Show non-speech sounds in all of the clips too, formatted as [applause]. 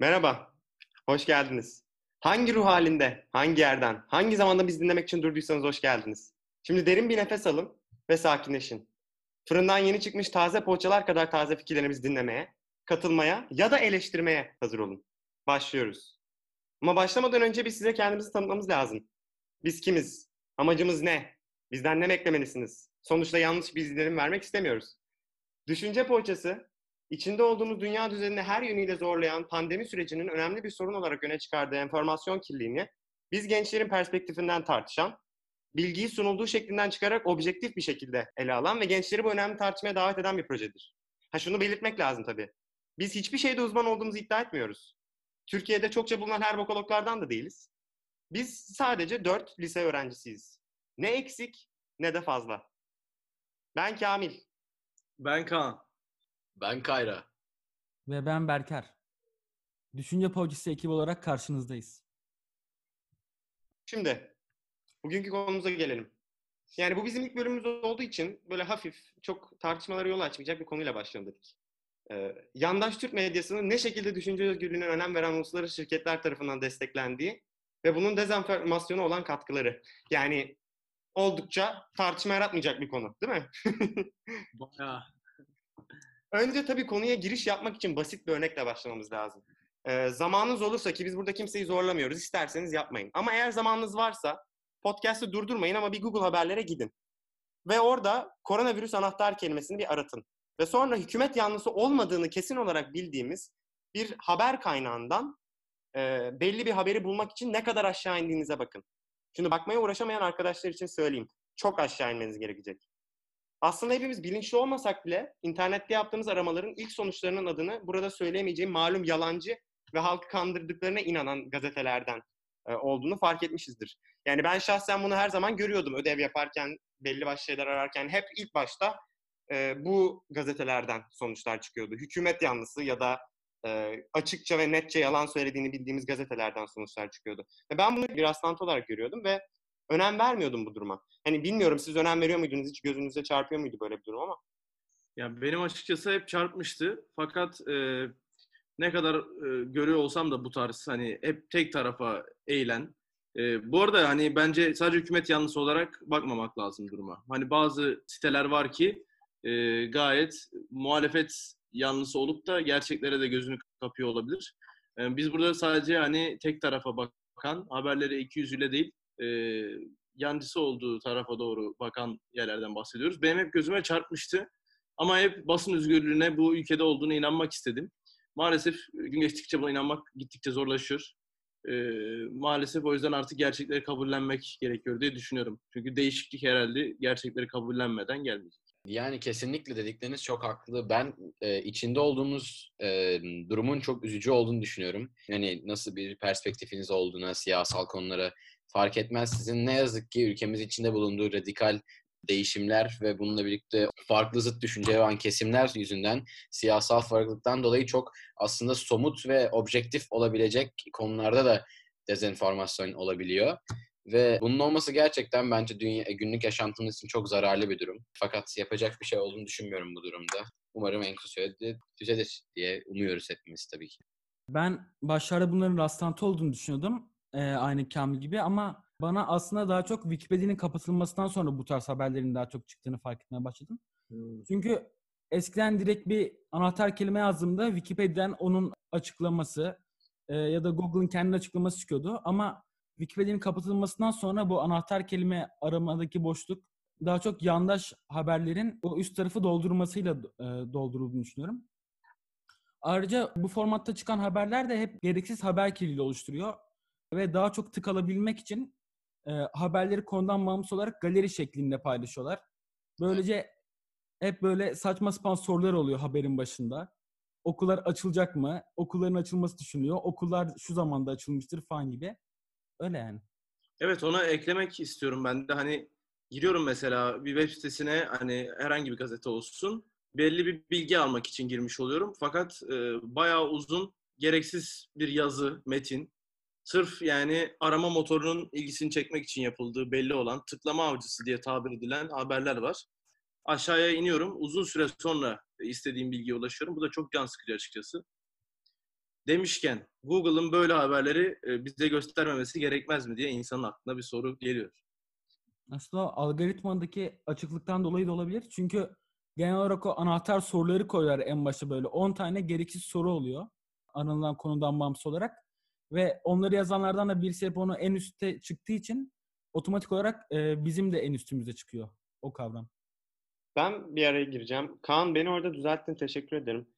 Merhaba, hoş geldiniz. Hangi ruh halinde, hangi yerden, hangi zamanda biz dinlemek için durduysanız hoş geldiniz. Şimdi derin bir nefes alın ve sakinleşin. Fırından yeni çıkmış taze poğaçalar kadar taze fikirlerimizi dinlemeye, katılmaya ya da eleştirmeye hazır olun. Başlıyoruz. Ama başlamadan önce biz size kendimizi tanıtmamız lazım. Biz kimiz? Amacımız ne? Bizden ne beklemelisiniz? Sonuçta yanlış bir izlenim vermek istemiyoruz. Düşünce poğaçası, içinde olduğumuz dünya düzenini her yönüyle zorlayan pandemi sürecinin önemli bir sorun olarak öne çıkardığı enformasyon kirliliğini biz gençlerin perspektifinden tartışan, bilgiyi sunulduğu şeklinden çıkarak objektif bir şekilde ele alan ve gençleri bu önemli tartışmaya davet eden bir projedir. Ha şunu belirtmek lazım tabii. Biz hiçbir şeyde uzman olduğumuzu iddia etmiyoruz. Türkiye'de çokça bulunan her bokologlardan da değiliz. Biz sadece dört lise öğrencisiyiz. Ne eksik ne de fazla. Ben Kamil. Ben Kaan. Ben Kayra. Ve ben Berker. Düşünce Povcisi ekibi olarak karşınızdayız. Şimdi bugünkü konumuza gelelim. Yani bu bizim ilk bölümümüz olduğu için böyle hafif, çok tartışmalara yol açmayacak bir konuyla başlayalım dedik. Ee, yandaş Türk medyasının ne şekilde düşünce özgürlüğüne önem veren uluslararası şirketler tarafından desteklendiği ve bunun dezenformasyona olan katkıları. Yani oldukça tartışma yaratmayacak bir konu değil mi? [laughs] Bayağı. Önce tabii konuya giriş yapmak için basit bir örnekle başlamamız lazım. Ee, zamanınız olursa ki biz burada kimseyi zorlamıyoruz. isterseniz yapmayın. Ama eğer zamanınız varsa podcast'ı durdurmayın ama bir Google haberlere gidin. Ve orada koronavirüs anahtar kelimesini bir aratın. Ve sonra hükümet yanlısı olmadığını kesin olarak bildiğimiz bir haber kaynağından e, belli bir haberi bulmak için ne kadar aşağı indiğinize bakın. Şimdi bakmaya uğraşamayan arkadaşlar için söyleyeyim. Çok aşağı inmeniz gerekecek. Aslında hepimiz bilinçli olmasak bile internette yaptığımız aramaların ilk sonuçlarının adını burada söyleyemeyeceğim malum yalancı ve halkı kandırdıklarına inanan gazetelerden e, olduğunu fark etmişizdir. Yani ben şahsen bunu her zaman görüyordum ödev yaparken, belli başlı şeyler ararken hep ilk başta e, bu gazetelerden sonuçlar çıkıyordu. Hükümet yanlısı ya da e, açıkça ve netçe yalan söylediğini bildiğimiz gazetelerden sonuçlar çıkıyordu. Ve ben bunu bir rastlantı olarak görüyordum ve önem vermiyordum bu duruma. Hani bilmiyorum siz önem veriyor muydunuz? Hiç gözünüze çarpıyor muydu böyle bir durum ama? Ya benim açıkçası hep çarpmıştı. Fakat e, ne kadar e, görüyor olsam da bu tarz hani hep tek tarafa eğilen. E, bu arada hani bence sadece hükümet yanlısı olarak bakmamak lazım duruma. Hani bazı siteler var ki e, gayet muhalefet yanlısı olup da gerçeklere de gözünü kapıyor olabilir. E, biz burada sadece hani tek tarafa bakan, haberleri iki yüzüyle değil e, yancısı olduğu tarafa doğru bakan yerlerden bahsediyoruz. Benim hep gözüme çarpmıştı. Ama hep basın özgürlüğüne bu ülkede olduğunu inanmak istedim. Maalesef gün geçtikçe buna inanmak gittikçe zorlaşıyor. Ee, maalesef o yüzden artık gerçekleri kabullenmek gerekiyor diye düşünüyorum. Çünkü değişiklik herhalde gerçekleri kabullenmeden gelmeyecek. Yani kesinlikle dedikleriniz çok haklı. Ben e, içinde olduğumuz e, durumun çok üzücü olduğunu düşünüyorum. Yani nasıl bir perspektifiniz olduğuna, siyasal konulara fark etmez. Sizin ne yazık ki ülkemiz içinde bulunduğu radikal değişimler ve bununla birlikte farklı zıt düşünce olan kesimler yüzünden siyasal farklılıktan dolayı çok aslında somut ve objektif olabilecek konularda da dezenformasyon olabiliyor. Ve bunun olması gerçekten bence dünya, günlük yaşantımız için çok zararlı bir durum. Fakat yapacak bir şey olduğunu düşünmüyorum bu durumda. Umarım en kısa sürede düzelir diye umuyoruz hepimiz tabii ki. Ben başlarda bunların rastlantı olduğunu düşünüyordum. Ee, aynı Kamil gibi ama bana aslında daha çok Wikipedia'nın kapatılmasından sonra bu tarz haberlerin daha çok çıktığını fark etmeye başladım. Hmm. Çünkü eskiden direkt bir anahtar kelime yazdığımda Wikipedia'dan onun açıklaması e, ya da Google'ın kendi açıklaması çıkıyordu. Ama Wikipedia'nın kapatılmasından sonra bu anahtar kelime aramadaki boşluk daha çok yandaş haberlerin o üst tarafı doldurmasıyla e, doldurulduğunu düşünüyorum. Ayrıca bu formatta çıkan haberler de hep gereksiz haber kirliliği oluşturuyor ve daha çok tık alabilmek için e, haberleri konudan bağımsız olarak galeri şeklinde paylaşıyorlar. Böylece hep böyle saçma sapan sorular oluyor haberin başında. Okullar açılacak mı? Okulların açılması düşünülüyor. Okullar şu zamanda açılmıştır falan gibi. Öyle yani. Evet ona eklemek istiyorum ben de. Hani giriyorum mesela bir web sitesine hani herhangi bir gazete olsun. Belli bir bilgi almak için girmiş oluyorum. Fakat e, bayağı uzun gereksiz bir yazı, metin sırf yani arama motorunun ilgisini çekmek için yapıldığı belli olan tıklama avcısı diye tabir edilen haberler var. Aşağıya iniyorum. Uzun süre sonra istediğim bilgiye ulaşıyorum. Bu da çok can sıkıcı açıkçası. Demişken Google'ın böyle haberleri e, bize göstermemesi gerekmez mi diye insanın aklına bir soru geliyor. Aslında algoritmadaki açıklıktan dolayı da olabilir. Çünkü genel olarak o anahtar soruları koyuyorlar en başta böyle. 10 tane gereksiz soru oluyor. Anılan konudan bağımsız olarak. Ve onları yazanlardan da birisi hep onu en üstte çıktığı için otomatik olarak e, bizim de en üstümüze çıkıyor o kavram. Ben bir araya gireceğim. Kaan beni orada düzelttin. Teşekkür ederim.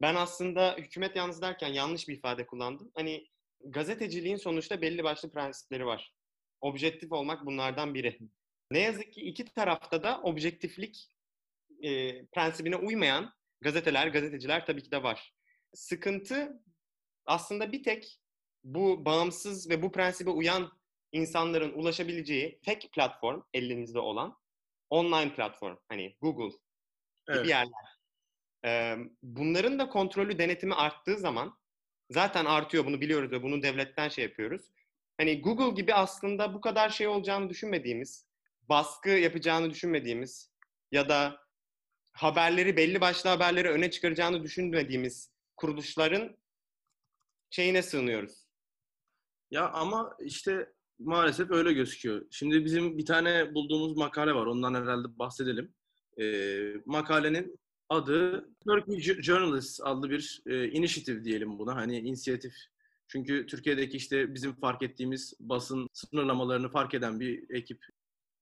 Ben aslında hükümet yalnız derken yanlış bir ifade kullandım. Hani gazeteciliğin sonuçta belli başlı prensipleri var. Objektif olmak bunlardan biri. Ne yazık ki iki tarafta da objektiflik e, prensibine uymayan gazeteler, gazeteciler tabii ki de var. Sıkıntı aslında bir tek bu bağımsız ve bu prensibe uyan insanların ulaşabileceği tek platform elinizde olan online platform. Hani Google gibi Evet. yerler. Ee, bunların da kontrolü, denetimi arttığı zaman zaten artıyor bunu biliyoruz ve bunu devletten şey yapıyoruz. Hani Google gibi aslında bu kadar şey olacağını düşünmediğimiz, baskı yapacağını düşünmediğimiz ya da haberleri belli başlı haberleri öne çıkaracağını düşünmediğimiz kuruluşların şeyine sığınıyoruz. Ya ama işte maalesef öyle gözüküyor. Şimdi bizim bir tane bulduğumuz makale var. Ondan herhalde bahsedelim. Ee, makalenin adı Turkish Journalists adlı bir e, inisiyatif diyelim buna. Hani inisiyatif. Çünkü Türkiye'deki işte bizim fark ettiğimiz basın sınırlamalarını fark eden bir ekip.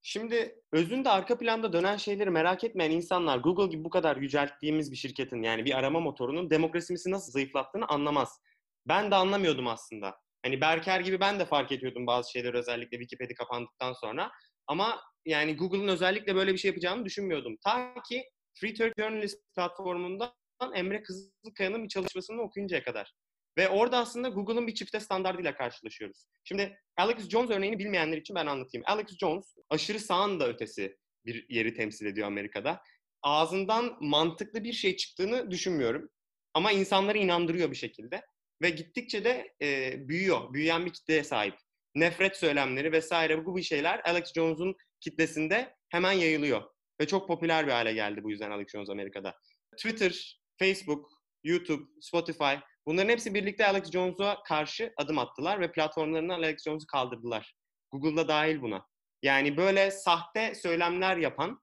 Şimdi özünde arka planda dönen şeyleri merak etmeyen insanlar Google gibi bu kadar yücelttiğimiz bir şirketin yani bir arama motorunun demokrasimizi nasıl zayıflattığını anlamaz. Ben de anlamıyordum aslında. Hani Berker gibi ben de fark ediyordum bazı şeyleri özellikle Wikipedia kapandıktan sonra. Ama yani Google'ın özellikle böyle bir şey yapacağını düşünmüyordum. Ta ki Free Turk Journalist platformundan Emre Kızılkaya'nın bir çalışmasını okuyuncaya kadar. Ve orada aslında Google'ın bir çifte standardıyla karşılaşıyoruz. Şimdi Alex Jones örneğini bilmeyenler için ben anlatayım. Alex Jones aşırı sağın da ötesi bir yeri temsil ediyor Amerika'da. Ağzından mantıklı bir şey çıktığını düşünmüyorum. Ama insanları inandırıyor bir şekilde. Ve gittikçe de e, büyüyor. Büyüyen bir kitleye sahip. Nefret söylemleri vesaire bu bir şeyler Alex Jones'un kitlesinde hemen yayılıyor. Ve çok popüler bir hale geldi bu yüzden Alex Jones Amerika'da. Twitter, Facebook, YouTube, Spotify bunların hepsi birlikte Alex Jones'a karşı adım attılar ve platformlarından Alex Jones'u kaldırdılar. Google'da dahil buna. Yani böyle sahte söylemler yapan,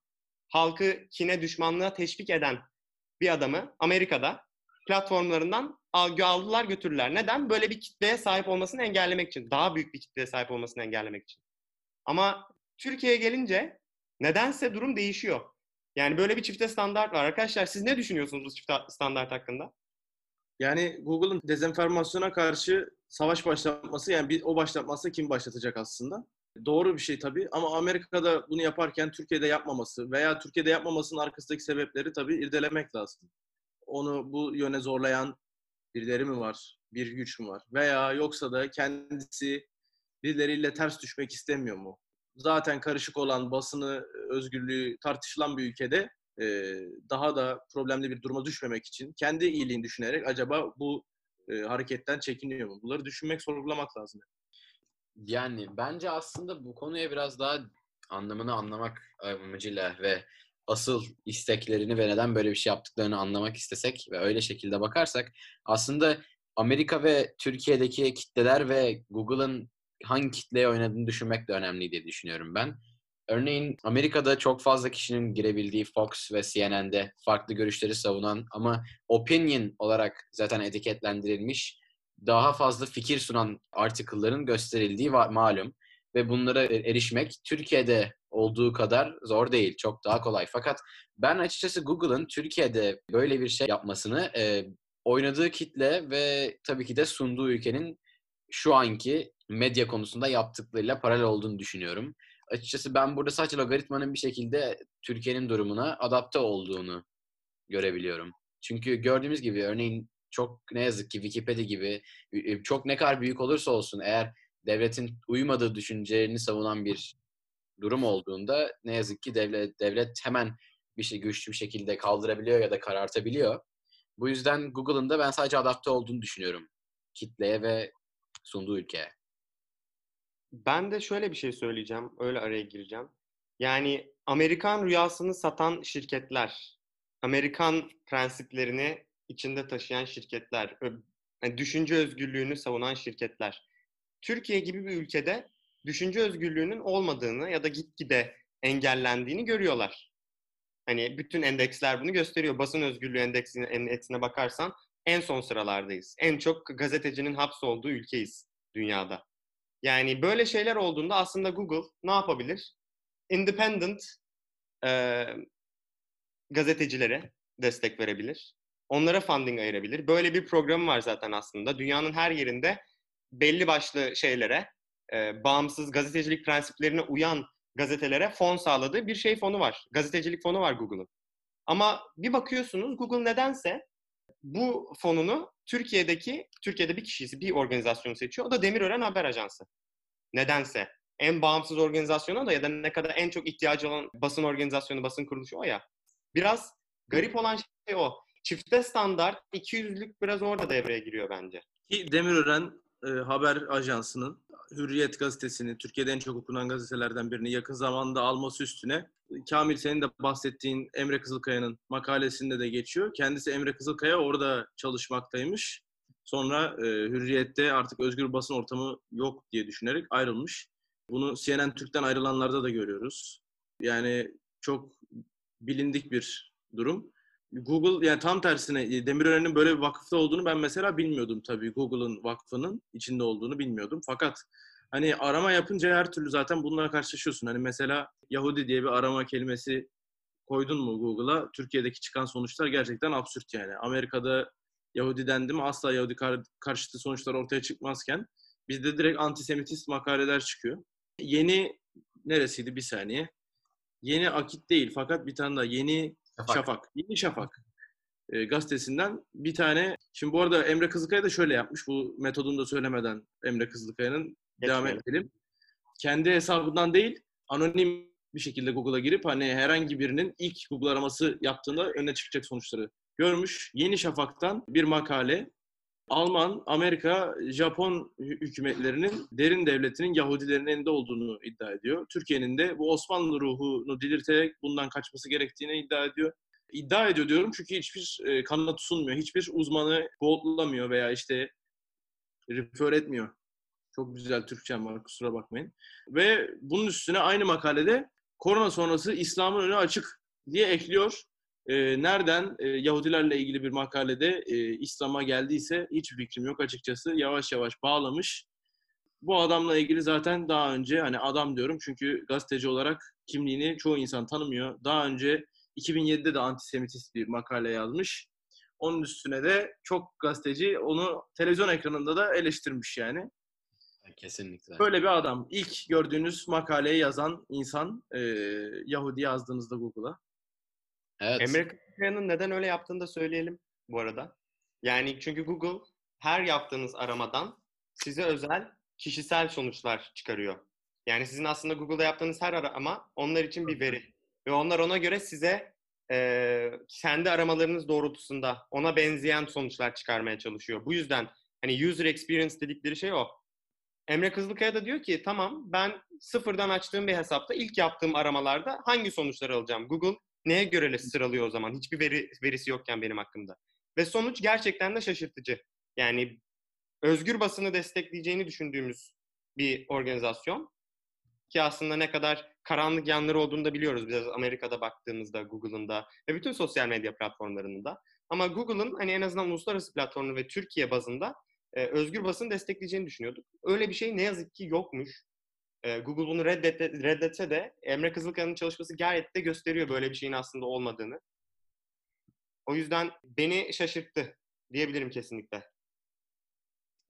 halkı kine düşmanlığa teşvik eden bir adamı Amerika'da platformlarından al- aldılar götürdüler. Neden? Böyle bir kitleye sahip olmasını engellemek için. Daha büyük bir kitleye sahip olmasını engellemek için. Ama Türkiye'ye gelince nedense durum değişiyor. Yani böyle bir çifte standart var. Arkadaşlar siz ne düşünüyorsunuz bu çifte standart hakkında? Yani Google'ın dezenformasyona karşı savaş başlatması yani bir, o başlatması kim başlatacak aslında? Doğru bir şey tabii ama Amerika'da bunu yaparken Türkiye'de yapmaması veya Türkiye'de yapmamasının arkasındaki sebepleri tabii irdelemek lazım. Onu bu yöne zorlayan birileri mi var? Bir güç mü var? Veya yoksa da kendisi birileriyle ters düşmek istemiyor mu? Zaten karışık olan basını özgürlüğü tartışılan bir ülkede e, daha da problemli bir duruma düşmemek için kendi iyiliğini düşünerek acaba bu e, hareketten çekiniyor mu? Bunları düşünmek, sorgulamak lazım. Yani bence aslında bu konuya biraz daha anlamını anlamak amacıyla ve asıl isteklerini ve neden böyle bir şey yaptıklarını anlamak istesek ve öyle şekilde bakarsak aslında Amerika ve Türkiye'deki kitleler ve Google'ın hangi kitleye oynadığını düşünmek de önemli diye düşünüyorum ben. Örneğin Amerika'da çok fazla kişinin girebildiği Fox ve CNN'de farklı görüşleri savunan ama opinion olarak zaten etiketlendirilmiş daha fazla fikir sunan article'ların gösterildiği malum ve bunlara e- erişmek Türkiye'de olduğu kadar zor değil. Çok daha kolay. Fakat ben açıkçası Google'ın Türkiye'de böyle bir şey yapmasını e, oynadığı kitle ve tabii ki de sunduğu ülkenin şu anki medya konusunda yaptıklarıyla paralel olduğunu düşünüyorum. Açıkçası ben burada sadece logaritmanın bir şekilde Türkiye'nin durumuna adapte olduğunu görebiliyorum. Çünkü gördüğümüz gibi örneğin çok ne yazık ki Wikipedia gibi çok ne kadar büyük olursa olsun eğer devletin uymadığı düşüncelerini savunan bir durum olduğunda ne yazık ki devlet devlet hemen bir şey güçlü bir şekilde kaldırabiliyor ya da karartabiliyor. Bu yüzden Google'ın da ben sadece adapte olduğunu düşünüyorum kitleye ve sunduğu ülkeye. Ben de şöyle bir şey söyleyeceğim. Öyle araya gireceğim. Yani Amerikan rüyasını satan şirketler, Amerikan prensiplerini içinde taşıyan şirketler, Yani düşünce özgürlüğünü savunan şirketler. Türkiye gibi bir ülkede düşünce özgürlüğünün olmadığını ya da gitgide engellendiğini görüyorlar. Hani bütün endeksler bunu gösteriyor. Basın özgürlüğü endeksine, endeksine bakarsan en son sıralardayız. En çok gazetecinin hapsolduğu ülkeyiz dünyada. Yani böyle şeyler olduğunda aslında Google ne yapabilir? Independent e, gazetecilere destek verebilir. Onlara funding ayırabilir. Böyle bir programı var zaten aslında. Dünyanın her yerinde belli başlı şeylere, e, bağımsız gazetecilik prensiplerine uyan gazetelere fon sağladığı bir şey fonu var. Gazetecilik fonu var Google'un. Ama bir bakıyorsunuz Google nedense bu fonunu Türkiye'deki, Türkiye'de bir kişisi, bir organizasyonu seçiyor. O da Demirören Haber Ajansı. Nedense. En bağımsız organizasyona da ya da ne kadar en çok ihtiyacı olan basın organizasyonu, basın kuruluşu o ya. Biraz garip olan şey o. Çifte standart, 200'lük biraz orada devreye giriyor bence. Ki Demirören e, haber ajansının Hürriyet gazetesini, Türkiye'de en çok okunan gazetelerden birini yakın zamanda alması üstüne Kamil senin de bahsettiğin Emre Kızılkaya'nın makalesinde de geçiyor. Kendisi Emre Kızılkaya orada çalışmaktaymış. Sonra e, Hürriyet'te artık özgür basın ortamı yok diye düşünerek ayrılmış. Bunu CNN Türk'ten ayrılanlarda da görüyoruz. Yani çok bilindik bir durum. Google yani tam tersine e, Demirören'in böyle bir vakıfta olduğunu ben mesela bilmiyordum tabii. Google'ın vakfının içinde olduğunu bilmiyordum. Fakat hani arama yapınca her türlü zaten bununla karşılaşıyorsun. Hani mesela Yahudi diye bir arama kelimesi koydun mu Google'a Türkiye'deki çıkan sonuçlar gerçekten absürt yani. Amerika'da Yahudi dendi mi asla Yahudi kar- karşıtı sonuçlar ortaya çıkmazken bizde direkt antisemitist makaleler çıkıyor. Yeni neresiydi bir saniye. Yeni Akit değil fakat bir tane daha Yeni Şafak. Şafak. Yeni Şafak e, gazetesinden bir tane. Şimdi bu arada Emre Kızılkaya da şöyle yapmış. Bu metodunu da söylemeden Emre Kızılkaya'nın devam edelim. Kendi hesabından değil, anonim bir şekilde Google'a girip hani herhangi birinin ilk Google araması yaptığında önüne çıkacak sonuçları görmüş. Yeni Şafak'tan bir makale. Alman, Amerika, Japon hü- hükümetlerinin derin devletinin Yahudilerin elinde olduğunu iddia ediyor. Türkiye'nin de bu Osmanlı ruhunu delirterek bundan kaçması gerektiğini iddia ediyor. İddia ediyor diyorum çünkü hiçbir e, kanıt sunmuyor. Hiçbir uzmanı boldlamıyor veya işte refer etmiyor. Çok güzel Türkçem var kusura bakmayın. Ve bunun üstüne aynı makalede korona sonrası İslam'ın önü açık diye ekliyor. Ee, nereden e, Yahudilerle ilgili bir makalede e, İslam'a geldiyse hiç fikrim yok açıkçası. Yavaş yavaş bağlamış. Bu adamla ilgili zaten daha önce hani adam diyorum çünkü gazeteci olarak kimliğini çoğu insan tanımıyor. Daha önce 2007'de de antisemitist bir makale yazmış. Onun üstüne de çok gazeteci onu televizyon ekranında da eleştirmiş yani. Kesinlikle. Böyle bir adam. İlk gördüğünüz makaleyi yazan insan e, Yahudi yazdığınızda Google'a. Evet. Emre Kızılkaya'nın neden öyle yaptığını da söyleyelim bu arada. Yani çünkü Google her yaptığınız aramadan size özel kişisel sonuçlar çıkarıyor. Yani sizin aslında Google'da yaptığınız her arama onlar için bir veri. Ve onlar ona göre size e, kendi aramalarınız doğrultusunda ona benzeyen sonuçlar çıkarmaya çalışıyor. Bu yüzden hani user experience dedikleri şey o. Emre Kızılkaya da diyor ki tamam ben sıfırdan açtığım bir hesapta ilk yaptığım aramalarda hangi sonuçları alacağım? Google neye göre sıralıyor o zaman? Hiçbir veri, verisi yokken benim hakkımda. Ve sonuç gerçekten de şaşırtıcı. Yani özgür basını destekleyeceğini düşündüğümüz bir organizasyon ki aslında ne kadar karanlık yanları olduğunu da biliyoruz biraz Amerika'da baktığımızda Google'ın da ve bütün sosyal medya platformlarının da. Ama Google'ın hani en azından uluslararası platformu ve Türkiye bazında e, özgür basını destekleyeceğini düşünüyorduk. Öyle bir şey ne yazık ki yokmuş. Google bunu reddette, reddetse de Emre Kızılkaya'nın çalışması gayet de gösteriyor böyle bir şeyin aslında olmadığını. O yüzden beni şaşırttı diyebilirim kesinlikle.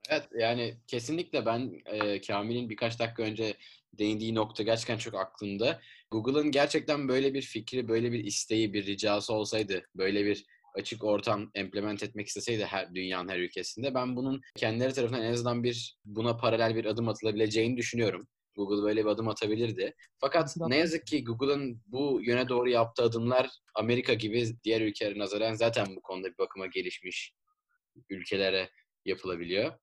Evet yani kesinlikle ben e, Kamil'in birkaç dakika önce değindiği nokta gerçekten çok aklımda. Google'ın gerçekten böyle bir fikri, böyle bir isteği, bir ricası olsaydı, böyle bir açık ortam implement etmek isteseydi her dünyanın her ülkesinde ben bunun kendileri tarafından en azından bir buna paralel bir adım atılabileceğini düşünüyorum. Google böyle bir adım atabilirdi. Fakat ne yazık ki Google'ın bu yöne doğru yaptığı adımlar Amerika gibi diğer ülkelere nazaran zaten bu konuda bir bakıma gelişmiş ülkelere yapılabiliyor.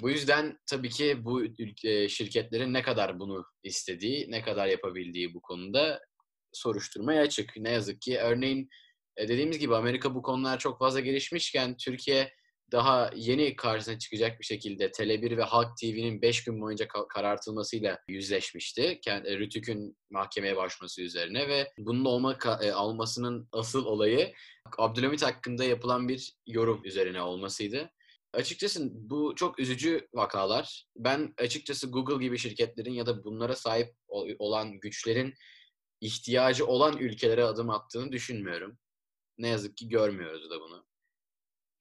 Bu yüzden tabii ki bu ülke şirketlerin ne kadar bunu istediği, ne kadar yapabildiği bu konuda soruşturmaya açık. Ne yazık ki örneğin e, dediğimiz gibi Amerika bu konular çok fazla gelişmişken Türkiye daha yeni karşısına çıkacak bir şekilde Tele1 ve Halk TV'nin 5 gün boyunca ka- karartılmasıyla yüzleşmişti. Kendi, Rütük'ün mahkemeye başvurması üzerine ve bunun olma e, almasının asıl olayı Abdülhamit hakkında yapılan bir yorum üzerine olmasıydı. Açıkçası bu çok üzücü vakalar. Ben açıkçası Google gibi şirketlerin ya da bunlara sahip ol- olan güçlerin ihtiyacı olan ülkelere adım attığını düşünmüyorum. Ne yazık ki görmüyoruz da bunu.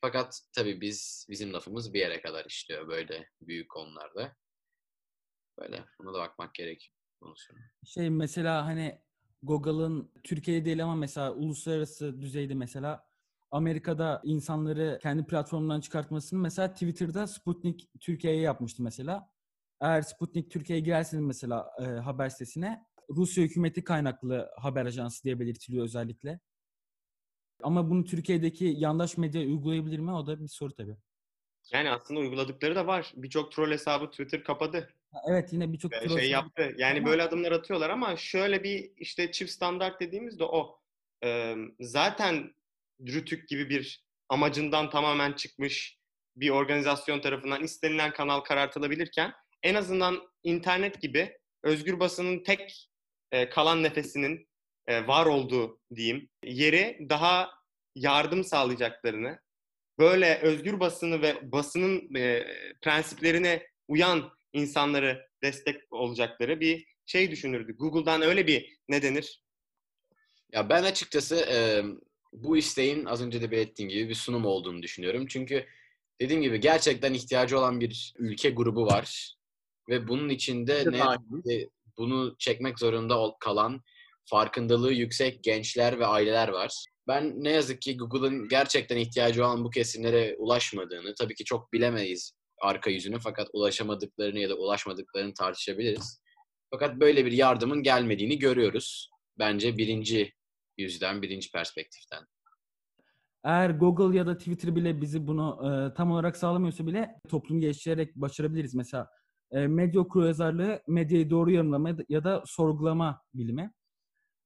Fakat tabii biz bizim lafımız bir yere kadar işliyor böyle büyük konularda. Böyle buna da bakmak söyleyeyim. Şey mesela hani Google'ın Türkiye'de değil ama mesela uluslararası düzeyde mesela Amerika'da insanları kendi platformundan çıkartmasını mesela Twitter'da Sputnik Türkiye'ye yapmıştı mesela. Eğer Sputnik Türkiye'ye girerseniz mesela e, haber sitesine Rusya hükümeti kaynaklı haber ajansı diye belirtiliyor özellikle. Ama bunu Türkiye'deki yandaş medya uygulayabilir mi? O da bir soru tabii. Yani aslında uyguladıkları da var. Birçok troll hesabı Twitter kapadı. Evet yine birçok troll şey hesabı- yaptı. Yani Ama- böyle adımlar atıyorlar ama şöyle bir işte çift standart dediğimiz de o. Ee, zaten Rütük gibi bir amacından tamamen çıkmış bir organizasyon tarafından istenilen kanal karartılabilirken en azından internet gibi özgür basının tek e, kalan nefesinin var olduğu diyeyim yeri daha yardım sağlayacaklarını böyle özgür basını ve basının e, prensiplerine uyan insanları destek olacakları bir şey düşünürdü. Google'dan öyle bir ne denir? Ya ben açıkçası e, bu isteğin az önce de belirttiğim gibi bir sunum olduğunu düşünüyorum. Çünkü dediğim gibi gerçekten ihtiyacı olan bir ülke grubu var. Ve bunun içinde ne ki bunu çekmek zorunda kalan farkındalığı yüksek gençler ve aileler var. Ben ne yazık ki Google'ın gerçekten ihtiyacı olan bu kesimlere ulaşmadığını, tabii ki çok bilemeyiz arka yüzünü fakat ulaşamadıklarını ya da ulaşmadıklarını tartışabiliriz. Fakat böyle bir yardımın gelmediğini görüyoruz. Bence birinci yüzden, birinci perspektiften. Eğer Google ya da Twitter bile bizi bunu e, tam olarak sağlamıyorsa bile toplum geliştirerek başarabiliriz. Mesela e, medya okuryazarlığı medyayı doğru yorumlama ya da- sorgulama bilimi.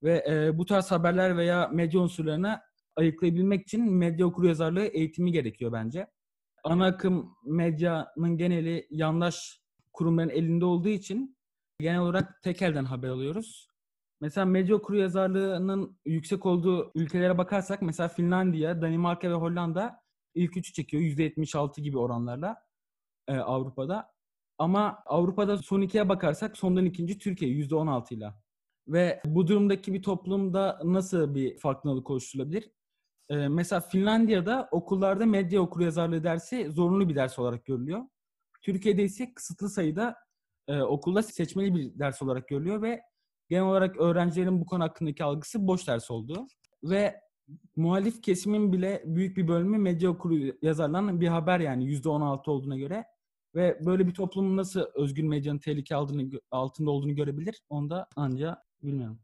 Ve e, bu tarz haberler veya medya unsurlarını ayıklayabilmek için medya okuryazarlığı eğitimi gerekiyor bence. Ana akım medyanın geneli yandaş kurumların elinde olduğu için genel olarak tek elden haber alıyoruz. Mesela medya okuryazarlığının yüksek olduğu ülkelere bakarsak mesela Finlandiya, Danimarka ve Hollanda ilk üçü çekiyor %76 gibi oranlarla e, Avrupa'da. Ama Avrupa'da son ikiye bakarsak sondan ikinci Türkiye %16 ile. Ve bu durumdaki bir toplumda nasıl bir farklılık oluşturulabilir? E, mesela Finlandiya'da okullarda medya okuryazarlığı dersi zorunlu bir ders olarak görülüyor. Türkiye'de ise kısıtlı sayıda e, okulda seçmeli bir ders olarak görülüyor ve genel olarak öğrencilerin bu konu hakkındaki algısı boş ders oldu. Ve muhalif kesimin bile büyük bir bölümü medya okuru yazarlarının bir haber yani %16 olduğuna göre ve böyle bir toplumun nasıl özgür medyanın tehlike altında olduğunu görebilir onu da anca bilmiyorum.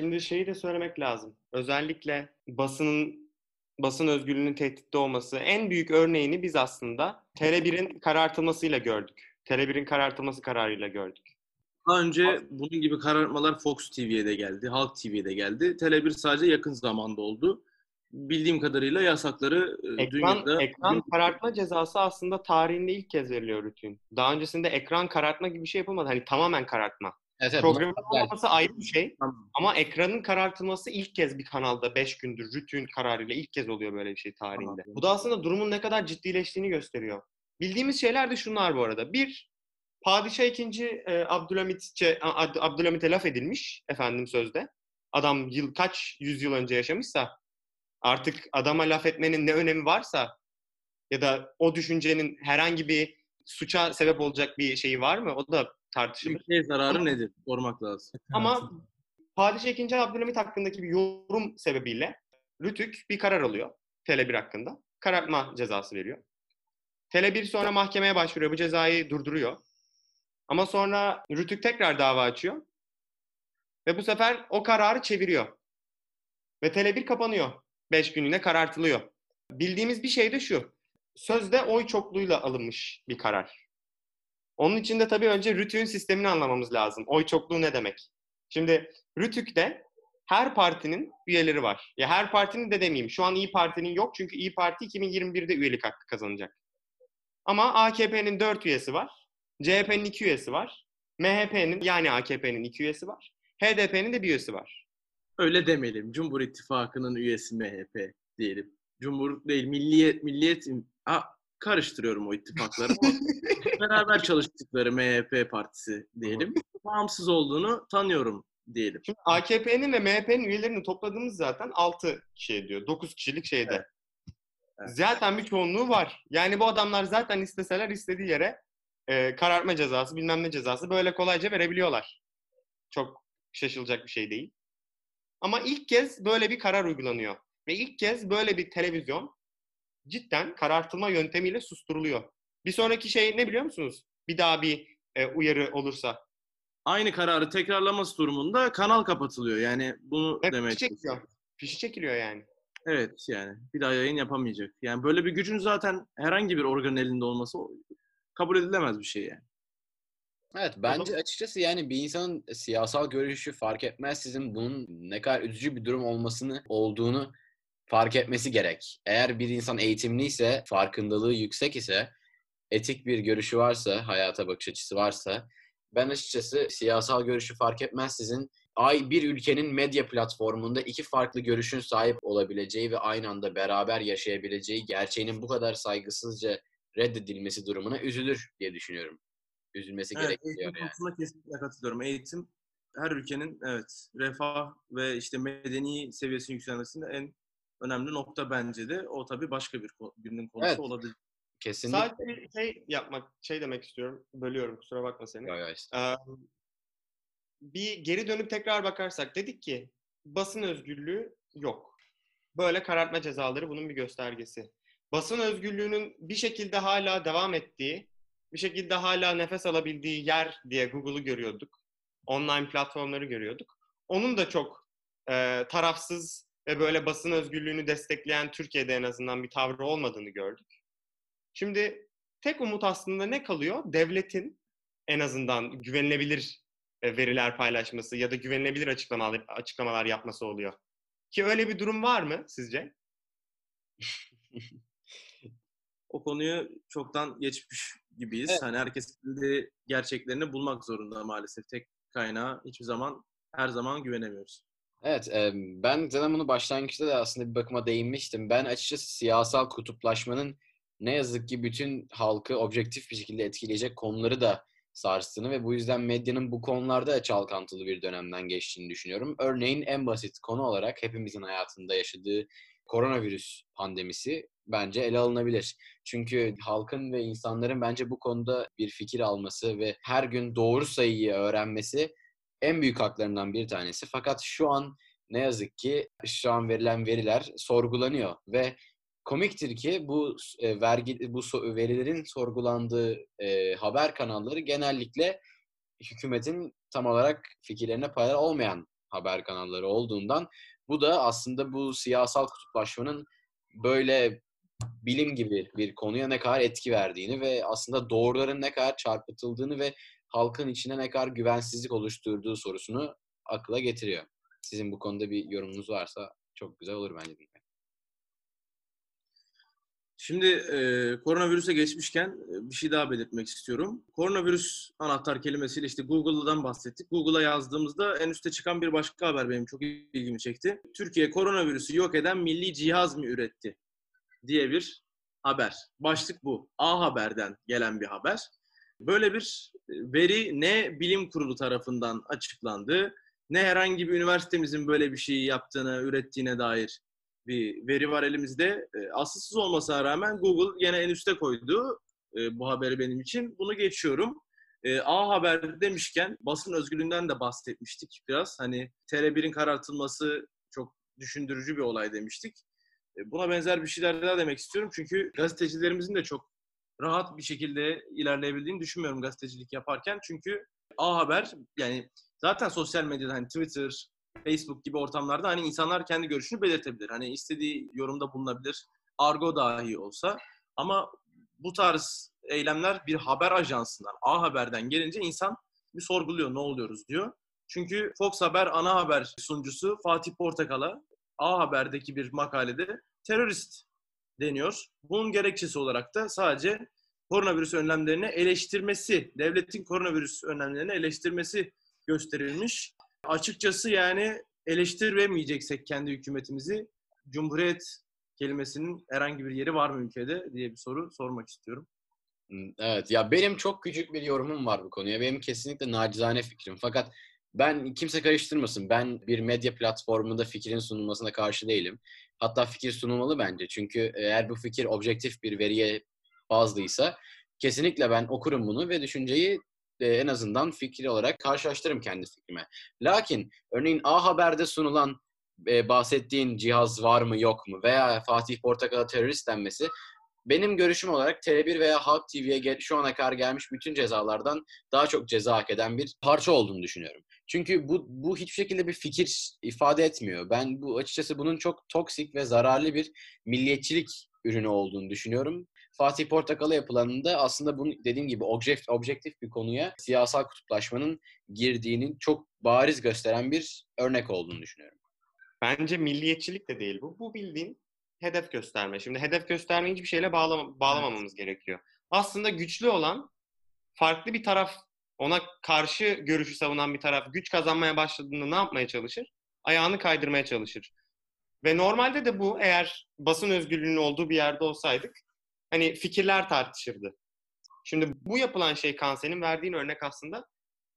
Şimdi şeyi de söylemek lazım. Özellikle basının basın özgürlüğünün tehditte olması en büyük örneğini biz aslında Tele1'in karartılmasıyla gördük. Tele1'in karartılması kararıyla gördük. Daha önce bunun gibi karartmalar Fox TV'ye de geldi, Halk TV'ye de geldi. Tele1 sadece yakın zamanda oldu. Bildiğim kadarıyla yasakları e, Ekran, dünyada... ekran karartma cezası aslında tarihinde ilk kez veriliyor Rütün. Daha öncesinde ekran karartma gibi bir şey yapılmadı. Hani tamamen karartma. Evet, evet, Programın olmaması ayrı bir şey. Tamam. Ama ekranın karartılması ilk kez bir kanalda 5 gündür Rütün kararıyla ilk kez oluyor böyle bir şey tarihinde. Tamam. Bu da aslında durumun ne kadar ciddileştiğini gösteriyor. Bildiğimiz şeyler de şunlar bu arada. Bir, Padişah 2. E, Abdülhamit'e Ab- Abdülhamit'e laf edilmiş efendim sözde. Adam yıl kaç yüzyıl önce yaşamışsa artık adama laf etmenin ne önemi varsa ya da o düşüncenin herhangi bir suça sebep olacak bir şeyi var mı? O da tartışılır. Ülkeye zararı nedir? Sormak lazım. [laughs] Ama Padişah 2. Abdülhamit hakkındaki bir yorum sebebiyle Rütük bir karar alıyor Tele1 hakkında. Karartma cezası veriyor. Tele1 sonra mahkemeye başvuruyor. Bu cezayı durduruyor. Ama sonra Rütük tekrar dava açıyor. Ve bu sefer o kararı çeviriyor. Ve Tele1 kapanıyor. 5 günlüğüne karartılıyor. Bildiğimiz bir şey de şu. Sözde oy çokluğuyla alınmış bir karar. Onun için de tabii önce Rütük'ün sistemini anlamamız lazım. Oy çokluğu ne demek? Şimdi Rütük'te her partinin üyeleri var. Ya her partinin de demeyeyim. Şu an İyi Parti'nin yok çünkü İyi Parti 2021'de üyelik hakkı kazanacak. Ama AKP'nin 4 üyesi var. CHP'nin 2 üyesi var. MHP'nin yani AKP'nin 2 üyesi var. HDP'nin de bir üyesi var. Öyle demeyelim. Cumhur İttifakı'nın üyesi MHP diyelim. Cumhur değil, Milliyet, Milliyet... karıştırıyorum o ittifakları. [laughs] Beraber çalıştıkları MHP partisi diyelim. Bağımsız olduğunu tanıyorum diyelim. Şimdi AKP'nin ve MHP'nin üyelerini topladığımız zaten 6 kişi ediyor. 9 kişilik şeyde. Evet. Evet. Zaten bir çoğunluğu var. Yani bu adamlar zaten isteseler istediği yere e, karartma cezası, bilmem ne cezası böyle kolayca verebiliyorlar. Çok şaşılacak bir şey değil. Ama ilk kez böyle bir karar uygulanıyor. Ve ilk kez böyle bir televizyon cidden karartılma yöntemiyle susturuluyor. Bir sonraki şey ne biliyor musunuz? Bir daha bir e, uyarı olursa. Aynı kararı tekrarlaması durumunda kanal kapatılıyor. Yani bunu Ve demek fişi çekiliyor. Fişi çekiliyor yani. Evet yani bir daha yayın yapamayacak. Yani böyle bir gücün zaten herhangi bir organın elinde olması kabul edilemez bir şey yani. Evet bence açıkçası yani bir insanın siyasal görüşü fark etmez sizin bunun ne kadar üzücü bir durum olmasını olduğunu fark etmesi gerek. Eğer bir insan eğitimliyse, farkındalığı yüksek ise, etik bir görüşü varsa, hayata bakış açısı varsa ben açıkçası siyasal görüşü fark etmez sizin ay bir ülkenin medya platformunda iki farklı görüşün sahip olabileceği ve aynı anda beraber yaşayabileceği gerçeğinin bu kadar saygısızca reddedilmesi durumuna üzülür diye düşünüyorum. Üzülmesi Evet, gerekiyor eğitim yani. kesinlikle katılıyorum. Eğitim her ülkenin evet refah ve işte medeni seviyesinin yükselmesinde en önemli nokta bence de. O tabii başka bir birinin konusu Evet. olabilir. Kesinlikle. Sadece bir şey yapmak, şey demek istiyorum. Bölüyorum kusura bakma seni. Yo, yo, Ee, bir geri dönüp tekrar bakarsak dedik ki basın özgürlüğü yok. Böyle karartma cezaları bunun bir göstergesi. Basın özgürlüğünün bir şekilde hala devam ettiği, bir şekilde hala nefes alabildiği yer diye Google'u görüyorduk. Online platformları görüyorduk. Onun da çok e, tarafsız ve böyle basın özgürlüğünü destekleyen Türkiye'de en azından bir tavrı olmadığını gördük. Şimdi tek umut aslında ne kalıyor? Devletin en azından güvenilebilir e, veriler paylaşması ya da güvenilebilir açıklamalar, açıklamalar yapması oluyor. Ki öyle bir durum var mı sizce? [laughs] O konuyu çoktan geçmiş gibiyiz. Evet. Hani herkes kendi gerçeklerini bulmak zorunda maalesef. Tek kaynağa hiçbir zaman her zaman güvenemiyoruz. Evet, ben zaten bunu başlangıçta da aslında bir bakıma değinmiştim. Ben açıkçası siyasal kutuplaşmanın ne yazık ki bütün halkı objektif bir şekilde etkileyecek konuları da sarstığını ve bu yüzden medyanın bu konularda da çalkantılı bir dönemden geçtiğini düşünüyorum. Örneğin en basit konu olarak hepimizin hayatında yaşadığı koronavirüs pandemisi bence ele alınabilir. Çünkü halkın ve insanların bence bu konuda bir fikir alması ve her gün doğru sayıyı öğrenmesi en büyük haklarından bir tanesi. Fakat şu an ne yazık ki şu an verilen veriler sorgulanıyor ve komiktir ki bu e, vergi bu verilerin sorgulandığı e, haber kanalları genellikle hükümetin tam olarak fikirlerine paralel olmayan haber kanalları olduğundan bu da aslında bu siyasal kutuplaşmanın böyle bilim gibi bir konuya ne kadar etki verdiğini ve aslında doğruların ne kadar çarpıtıldığını ve halkın içine ne kadar güvensizlik oluşturduğu sorusunu akla getiriyor. Sizin bu konuda bir yorumunuz varsa çok güzel olur bence. Şimdi e, koronavirüse geçmişken e, bir şey daha belirtmek istiyorum. Koronavirüs anahtar kelimesiyle işte Google'dan bahsettik. Google'a yazdığımızda en üste çıkan bir başka haber benim çok ilgimi çekti. Türkiye koronavirüsü yok eden milli cihaz mı üretti diye bir haber. Başlık bu. A Haber'den gelen bir haber. Böyle bir e, veri ne bilim kurulu tarafından açıklandı, ne herhangi bir üniversitemizin böyle bir şeyi yaptığını, ürettiğine dair bir veri var elimizde. E, asılsız olmasına rağmen Google yine en üste koydu e, bu haberi benim için. Bunu geçiyorum. A Haber demişken basın özgürlüğünden de bahsetmiştik biraz. Hani TR1'in karartılması çok düşündürücü bir olay demiştik. Buna benzer bir şeyler daha demek istiyorum. Çünkü gazetecilerimizin de çok rahat bir şekilde ilerleyebildiğini düşünmüyorum gazetecilik yaparken. Çünkü A Haber yani zaten sosyal medyada hani Twitter, Facebook gibi ortamlarda hani insanlar kendi görüşünü belirtebilir. Hani istediği yorumda bulunabilir. Argo dahi olsa. Ama bu tarz eylemler bir haber ajansından, A Haber'den gelince insan bir sorguluyor ne oluyoruz diyor. Çünkü Fox Haber ana haber sunucusu Fatih Portakal'a A Haber'deki bir makalede terörist deniyor. Bunun gerekçesi olarak da sadece koronavirüs önlemlerini eleştirmesi, devletin koronavirüs önlemlerini eleştirmesi gösterilmiş. Açıkçası yani eleştiremeyeceksek kendi hükümetimizi Cumhuriyet kelimesinin herhangi bir yeri var mı ülkede diye bir soru sormak istiyorum. Hmm, Evet ya benim çok küçük bir yorumum var bu konuya. Benim kesinlikle nacizane fikrim. Fakat ben kimse karıştırmasın. Ben bir medya platformunda fikrin sunulmasına karşı değilim. Hatta fikir sunulmalı bence. Çünkü eğer bu fikir objektif bir veriye bazlıysa kesinlikle ben okurum bunu ve düşünceyi e, en azından fikri olarak karşılaştırırım kendi fikrime. Lakin örneğin A Haber'de sunulan e, bahsettiğin cihaz var mı yok mu veya Fatih Portakal'a terörist denmesi benim görüşüm olarak Tele1 veya Halk TV'ye şu ana kadar gelmiş bütün cezalardan daha çok ceza hak eden bir parça olduğunu düşünüyorum. Çünkü bu, bu hiçbir şekilde bir fikir ifade etmiyor. Ben bu açıkçası bunun çok toksik ve zararlı bir milliyetçilik ürünü olduğunu düşünüyorum. Fatih Portakal'a yapılanında aslında bunu dediğim gibi objektif, objektif bir konuya siyasal kutuplaşmanın girdiğini çok bariz gösteren bir örnek olduğunu düşünüyorum. Bence milliyetçilik de değil bu. Bu bildiğin hedef gösterme. Şimdi hedef göstermeyi hiçbir şeyle bağlama, bağlamamamız gerekiyor. Aslında güçlü olan farklı bir taraf, ona karşı görüşü savunan bir taraf güç kazanmaya başladığında ne yapmaya çalışır? Ayağını kaydırmaya çalışır. Ve normalde de bu eğer basın özgürlüğünün olduğu bir yerde olsaydık hani fikirler tartışırdı. Şimdi bu yapılan şey Kanse'nin verdiğin örnek aslında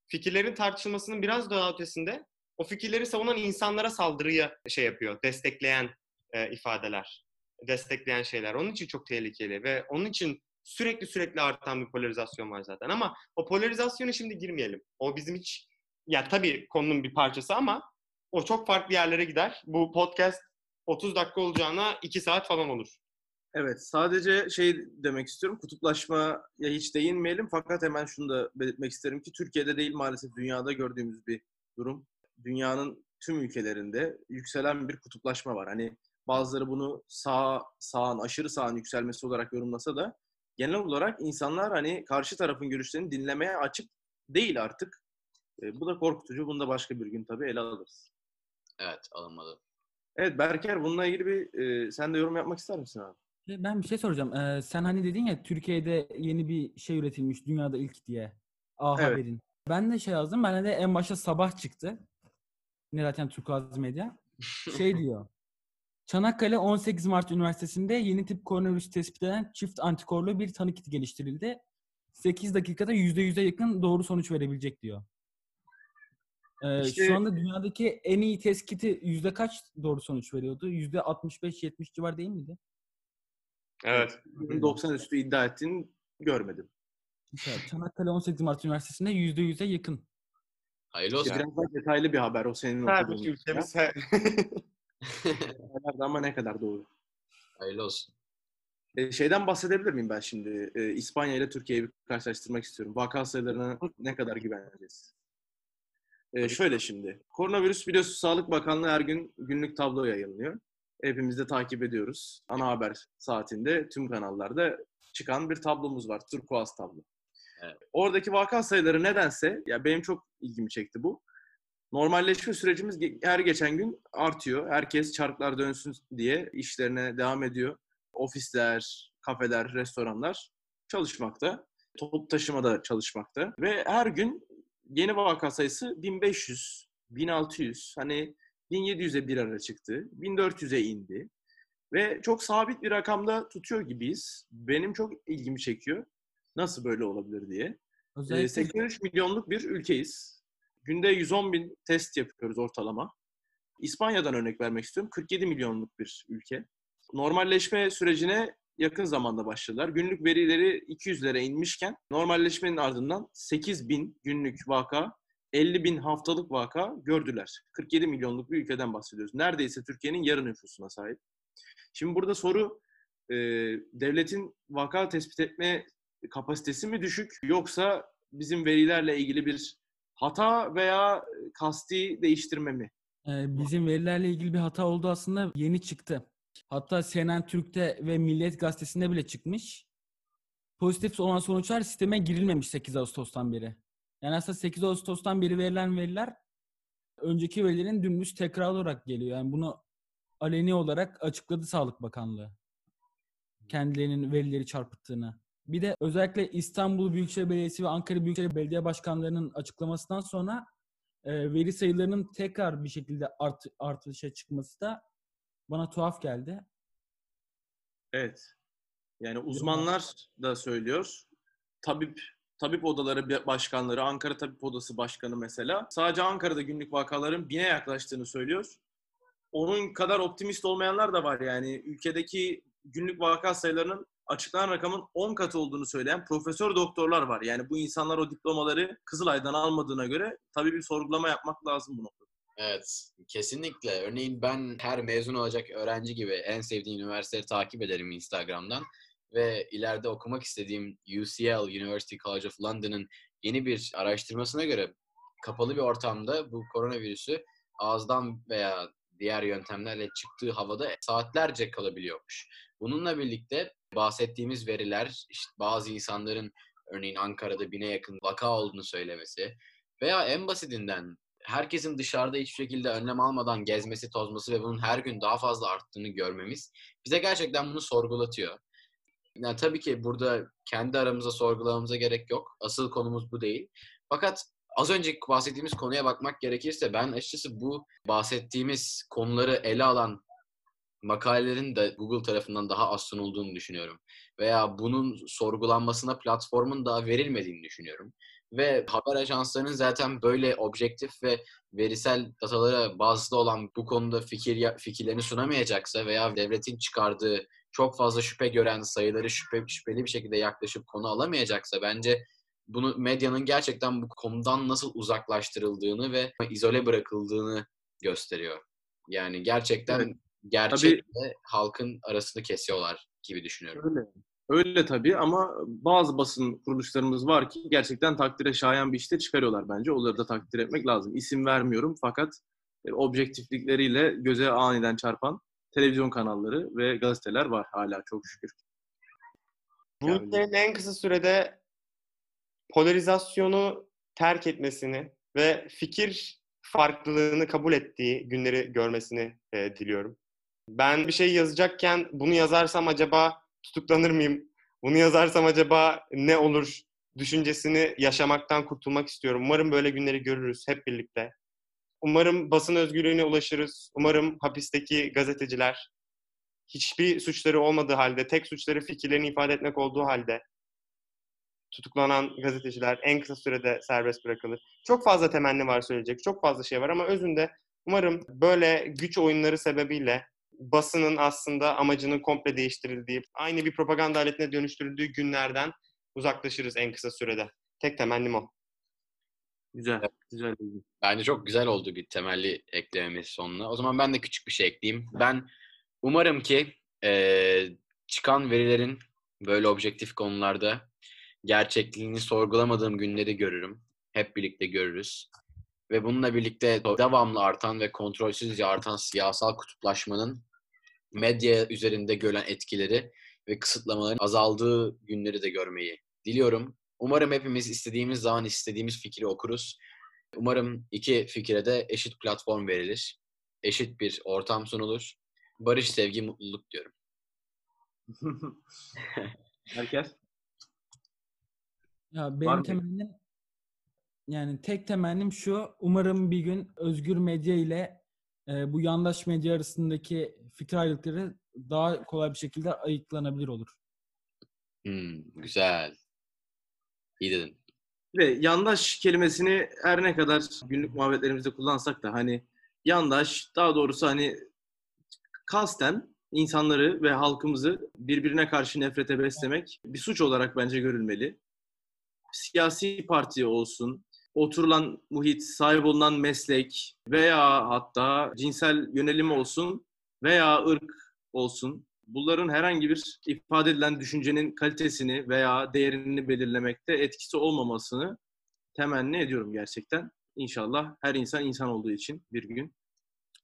fikirlerin tartışılmasının biraz daha ötesinde o fikirleri savunan insanlara saldırıya şey yapıyor, destekleyen e, ifadeler, destekleyen şeyler. Onun için çok tehlikeli ve onun için sürekli sürekli artan bir polarizasyon var zaten. Ama o polarizasyona şimdi girmeyelim. O bizim hiç, ya tabii konunun bir parçası ama o çok farklı yerlere gider. Bu podcast 30 dakika olacağına 2 saat falan olur. Evet, sadece şey demek istiyorum, kutuplaşmaya hiç değinmeyelim fakat hemen şunu da belirtmek isterim ki Türkiye'de değil maalesef dünyada gördüğümüz bir durum. Dünyanın tüm ülkelerinde yükselen bir kutuplaşma var. Hani bazıları bunu sağ, sağın, aşırı sağın yükselmesi olarak yorumlasa da genel olarak insanlar hani karşı tarafın görüşlerini dinlemeye açık değil artık. E, bu da korkutucu. Bunu da başka bir gün tabii ele alırız. Evet alınmalı. Evet Berker bununla ilgili bir e, sen de yorum yapmak ister misin abi? E, Ben bir şey soracağım. Ee, sen hani dedin ya Türkiye'de yeni bir şey üretilmiş dünyada ilk diye. A Evet. Haber'in. Ben de şey yazdım. Ben de en başta sabah çıktı. Ne zaten Turkuaz Medya. [laughs] Şey diyor. Çanakkale 18 Mart Üniversitesi'nde yeni tip koronavirüs tespit eden çift antikorlu bir tanı kiti geliştirildi. 8 dakikada %100'e yakın doğru sonuç verebilecek diyor. Ee, İşte- Şu anda dünyadaki en iyi test kiti yüzde kaç doğru sonuç veriyordu? Yüzde 65-70 civar değil miydi? Evet. 90 üstü iddia ettiğini görmedim. Mesela Çanakkale 18 Mart Üniversitesi'nde %100'e yakın. Hayırlı olsun. Biraz daha detaylı bir haber o senin okuduğun. bir ülkemiz [laughs] Haberdi ama ne kadar doğru. Hayırlı olsun. E, şeyden bahsedebilir miyim ben şimdi? E, İspanya ile Türkiye'yi bir karşılaştırmak istiyorum. Vaka sayılarına ne kadar güveneceğiz? E, şöyle şimdi. Koronavirüs biliyorsun Sağlık Bakanlığı her gün günlük tablo yayınlıyor. Hepimiz de takip ediyoruz. Ana haber saatinde tüm kanallarda çıkan bir tablomuz var. Turkuaz tablo. Evet. Oradaki vaka sayıları nedense, ya benim çok ilgimi çekti bu. Normalleşme sürecimiz her geçen gün artıyor. Herkes çarklar dönsün diye işlerine devam ediyor. Ofisler, kafeler, restoranlar çalışmakta. Toplu taşıma da çalışmakta. Ve her gün yeni vaka sayısı 1500, 1600, hani 1700'e bir ara çıktı. 1400'e indi. Ve çok sabit bir rakamda tutuyor gibiyiz. Benim çok ilgimi çekiyor. Nasıl böyle olabilir diye. Ee, Özellikle 83 milyonluk bir ülkeyiz. Günde 110 bin test yapıyoruz ortalama. İspanya'dan örnek vermek istiyorum. 47 milyonluk bir ülke. Normalleşme sürecine yakın zamanda başladılar. Günlük verileri 200'lere inmişken normalleşmenin ardından 8 bin günlük vaka, 50 bin haftalık vaka gördüler. 47 milyonluk bir ülkeden bahsediyoruz. Neredeyse Türkiye'nin yarı nüfusuna sahip. Şimdi burada soru e, devletin vaka tespit etme kapasitesi mi düşük yoksa bizim verilerle ilgili bir hata veya kasti değiştirme mi? Ee, bizim verilerle ilgili bir hata oldu aslında yeni çıktı. Hatta CNN Türk'te ve Milliyet Gazetesi'nde bile çıkmış. Pozitif olan sonuçlar sisteme girilmemiş 8 Ağustos'tan beri. Yani aslında 8 Ağustos'tan beri verilen veriler önceki verilerin dümdüz tekrar olarak geliyor. Yani bunu aleni olarak açıkladı Sağlık Bakanlığı. Kendilerinin verileri çarpıttığını. Bir de özellikle İstanbul Büyükşehir Belediyesi ve Ankara Büyükşehir Belediye Başkanlarının açıklamasından sonra e, veri sayılarının tekrar bir şekilde art, artışa çıkması da bana tuhaf geldi. Evet. Yani uzmanlar da söylüyor. Tabip tabip odaları başkanları, Ankara Tabip Odası Başkanı mesela sadece Ankara'da günlük vakaların bine yaklaştığını söylüyor. Onun kadar optimist olmayanlar da var yani. Ülkedeki günlük vaka sayılarının açıklanan rakamın 10 katı olduğunu söyleyen profesör doktorlar var. Yani bu insanlar o diplomaları Kızılay'dan almadığına göre tabii bir sorgulama yapmak lazım bu noktada. Evet, kesinlikle. Örneğin ben her mezun olacak öğrenci gibi en sevdiğim üniversiteleri takip ederim Instagram'dan. Ve ileride okumak istediğim UCL, University College of London'ın yeni bir araştırmasına göre kapalı bir ortamda bu koronavirüsü ağızdan veya diğer yöntemlerle çıktığı havada saatlerce kalabiliyormuş. Bununla birlikte bahsettiğimiz veriler işte bazı insanların örneğin Ankara'da bine yakın vaka olduğunu söylemesi veya en basitinden herkesin dışarıda hiçbir şekilde önlem almadan gezmesi, tozması ve bunun her gün daha fazla arttığını görmemiz bize gerçekten bunu sorgulatıyor. Yani tabii ki burada kendi aramızda sorgulamamıza gerek yok. Asıl konumuz bu değil. Fakat az önce bahsettiğimiz konuya bakmak gerekirse ben açıkçası bu bahsettiğimiz konuları ele alan makalelerin de Google tarafından daha az sunulduğunu düşünüyorum. Veya bunun sorgulanmasına platformun daha verilmediğini düşünüyorum. Ve haber ajanslarının zaten böyle objektif ve verisel datalara bazlı olan bu konuda fikir fikirlerini sunamayacaksa veya devletin çıkardığı çok fazla şüphe gören sayıları şüphe, şüpheli bir şekilde yaklaşıp konu alamayacaksa bence bunu medyanın gerçekten bu konudan nasıl uzaklaştırıldığını ve izole bırakıldığını gösteriyor. Yani gerçekten evet. Gerçekle tabii, halkın arasını kesiyorlar gibi düşünüyorum. Öyle. Öyle tabii ama bazı basın kuruluşlarımız var ki gerçekten takdire şayan bir işte çıkarıyorlar bence. Onları da takdir etmek lazım. İsim vermiyorum fakat e, objektiflikleriyle göze aniden çarpan televizyon kanalları ve gazeteler var hala çok şükür. Bu ülkenin en kısa sürede polarizasyonu terk etmesini ve fikir farklılığını kabul ettiği günleri görmesini e, diliyorum. Ben bir şey yazacakken bunu yazarsam acaba tutuklanır mıyım? Bunu yazarsam acaba ne olur düşüncesini yaşamaktan kurtulmak istiyorum. Umarım böyle günleri görürüz hep birlikte. Umarım basın özgürlüğüne ulaşırız. Umarım hapisteki gazeteciler hiçbir suçları olmadığı halde, tek suçları fikirlerini ifade etmek olduğu halde tutuklanan gazeteciler en kısa sürede serbest bırakılır. Çok fazla temenni var söyleyecek, çok fazla şey var ama özünde umarım böyle güç oyunları sebebiyle basının aslında amacının komple değiştirildiği, aynı bir propaganda aletine dönüştürüldüğü günlerden uzaklaşırız en kısa sürede. Tek temennim o. Güzel, güzel. Bence çok güzel oldu bir temelli eklememiz sonuna. O zaman ben de küçük bir şey ekleyeyim. Ben umarım ki e, çıkan verilerin böyle objektif konularda gerçekliğini sorgulamadığım günleri görürüm. Hep birlikte görürüz. Ve bununla birlikte devamlı artan ve kontrolsüzce artan siyasal kutuplaşmanın medya üzerinde görülen etkileri ve kısıtlamaların azaldığı günleri de görmeyi diliyorum. Umarım hepimiz istediğimiz zaman istediğimiz fikri okuruz. Umarım iki fikire de eşit platform verilir. Eşit bir ortam sunulur. Barış, sevgi, mutluluk diyorum. [laughs] Herkes? Ya benim temennim yani tek temennim şu. Umarım bir gün özgür medya ile e, bu yandaş medya arasındaki fikir ayrılıkları daha kolay bir şekilde ayıklanabilir olur. Hmm, güzel. İyi dedin. Ve yandaş kelimesini her ne kadar günlük muhabbetlerimizde kullansak da hani yandaş daha doğrusu hani kasten insanları ve halkımızı birbirine karşı nefrete beslemek bir suç olarak bence görülmeli. Siyasi parti olsun, oturulan muhit, sahip olunan meslek veya hatta cinsel yönelim olsun veya ırk olsun bunların herhangi bir ifade edilen düşüncenin kalitesini veya değerini belirlemekte etkisi olmamasını temenni ediyorum gerçekten. İnşallah her insan insan olduğu için bir gün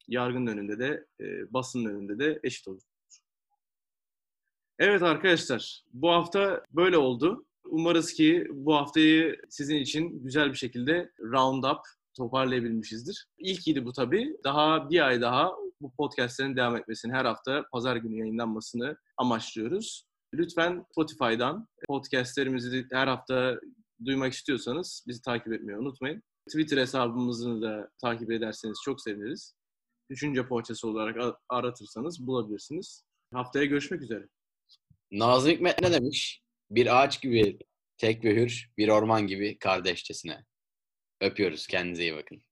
yargının önünde de e, basının önünde de eşit olur. Evet arkadaşlar bu hafta böyle oldu. Umarız ki bu haftayı sizin için güzel bir şekilde round up toparlayabilmişizdir. İlkiydi bu tabii. Daha bir ay daha bu podcastlerin devam etmesini, her hafta pazar günü yayınlanmasını amaçlıyoruz. Lütfen Spotify'dan podcastlerimizi her hafta duymak istiyorsanız bizi takip etmeyi unutmayın. Twitter hesabımızı da takip ederseniz çok seviniriz. Düşünce poğaçası olarak aratırsanız bulabilirsiniz. Haftaya görüşmek üzere. Nazım Hikmet ne demiş? Bir ağaç gibi tek ve hür, bir orman gibi kardeşçesine. Öpüyoruz. Kendinize iyi bakın.